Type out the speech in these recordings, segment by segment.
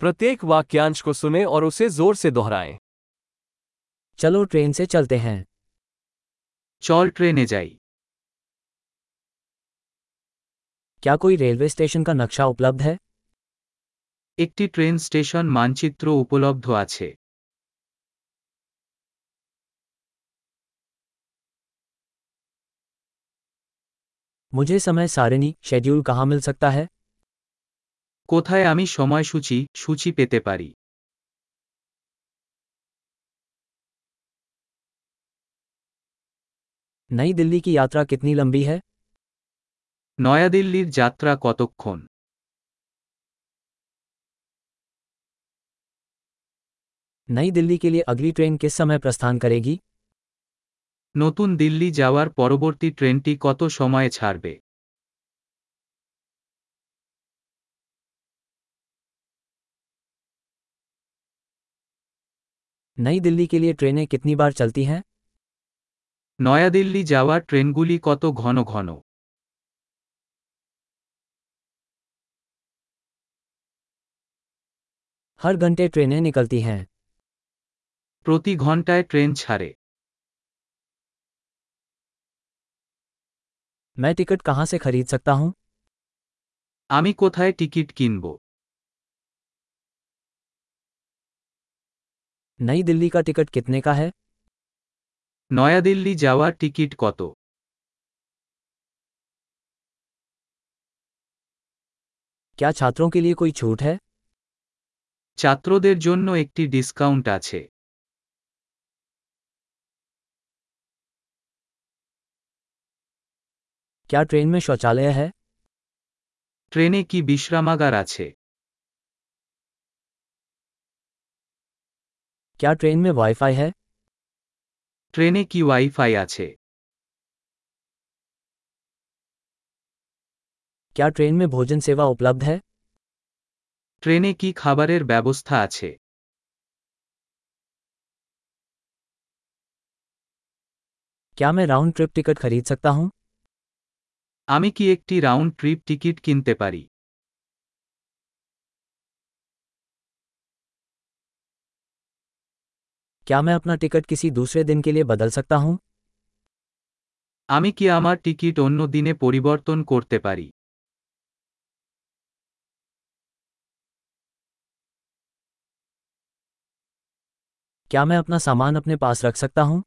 प्रत्येक वाक्यांश को सुने और उसे जोर से दोहराएं चलो ट्रेन से चलते हैं চল ট্রেনে যাই क्या कोई रेलवे स्टेशन का नक्शा उपलब्ध है একটি ট্রেন স্টেশন মানচিত্র উপলব্ধ আছে मुझे समय सारिणी शेड्यूल कहाँ मिल सकता है কোথায় আমি সময়সূচি সূচি পেতে পারি नई दिल्ली की यात्रा कितनी लंबी है নয়াদিল্লির যাত্রা কতক্ষণ नई दिल्ली के लिए अगली ट्रेन किस समय प्रस्थान करेगी নতুন দিল্লি যাওয়ার পরবর্তী ট্রেনটি কত সময়ে ছাড়বে नई दिल्ली के लिए ट्रेनें कितनी बार चलती हैं নয়াদিল্লি যাওয়ার ট্রেনগুলি কত ঘন ঘন हर घंटे ट्रेनें निकलती हैं প্রতি ঘন্টায় ট্রেন ছাড়ে मैं टिकट कहाँ से खरीद सकता हूँ আমি কোথায় টিকিট কিনব नई दिल्ली का टिकट कितने का है নয়াদিল্লি যাওয়ার টিকিট কত क्या छात्रों के लिए कोई छूट है ছাত্রদের জন্য একটি ডিসকাউন্ট আছে क्या ट्रेन में शौचालय है ট্রেনে কি বিশ্রামাগার আছে क्या ट्रेन में वाईफाई है ট্রেনে কি ওয়াইফাই আছে क्या ट्रेन में भोजन सेवा उपलब्ध है ট্রেনে কি খাবারের ব্যবস্থা আছে क्या मैं राउंड ट्रिप टिकट खरीद सकता हूँ আমি কি একটি রাউন্ড ট্রিপ টিকিট কিনতে পারি क्या मैं अपना टिकट किसी दूसरे दिन के लिए बदल सकता हूँ আমি কি আমার টিকিট অন্য দিনে পরিবর্তন করতে পারি क्या मैं अपना सामान अपने पास रख सकता हूँ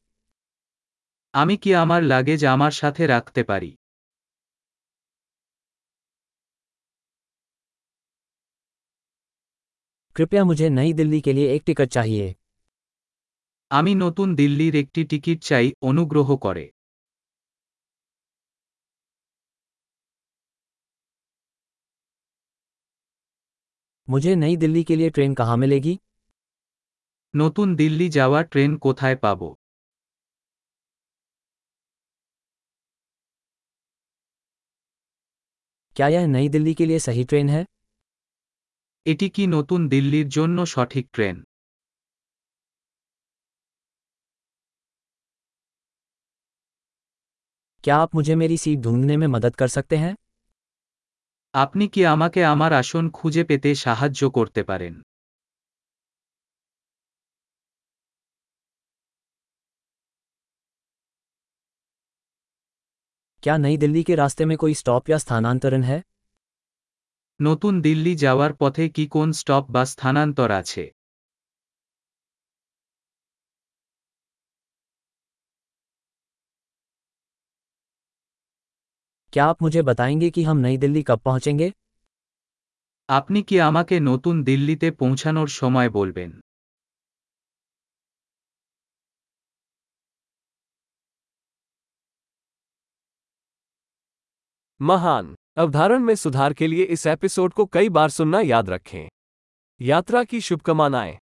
আমি কি আমার লাগেজ আমার সাথে রাখতে পারি कृपया मुझे नई दिल्ली के लिए एक टिकट चाहिए আমি নতুন দিল্লির একটি টিকিট চাই অনুগ্রহ করে मुझे नई दिल्ली के लिए ट्रेन कहाँ मिलेगी নতুন দিল্লি যাওয়ার ট্রেন কোথায় পাব क्या यह नई दिल्ली के लिए सही ट्रेन है এটি কি নতুন দিল্লির জন্য সঠিক ট্রেন क्या आप मुझे मेरी सीट ढूंढने में मदद कर सकते हैं আপনি কি আমাকে আমার আসন খুঁজে পেতে সাহায্য করতে পারেন क्या नई दिल्ली के रास्ते में कोई स्टॉप या स्थानांतरण है নতুন দিল্লি যাওয়ার পথে কি কোন স্টপ বা স্থানান্তর আছে क्या आप मुझे बताएंगे कि हम नई दिल्ली कब पहुंचेंगे আপনি কি আমাকে নতুন দিল্লিতে পৌঁছানোর সময় বলবেন महान अवधारण में सुधार के लिए इस एपिसोड को कई बार सुनना याद रखें यात्रा की शुभकामनाएं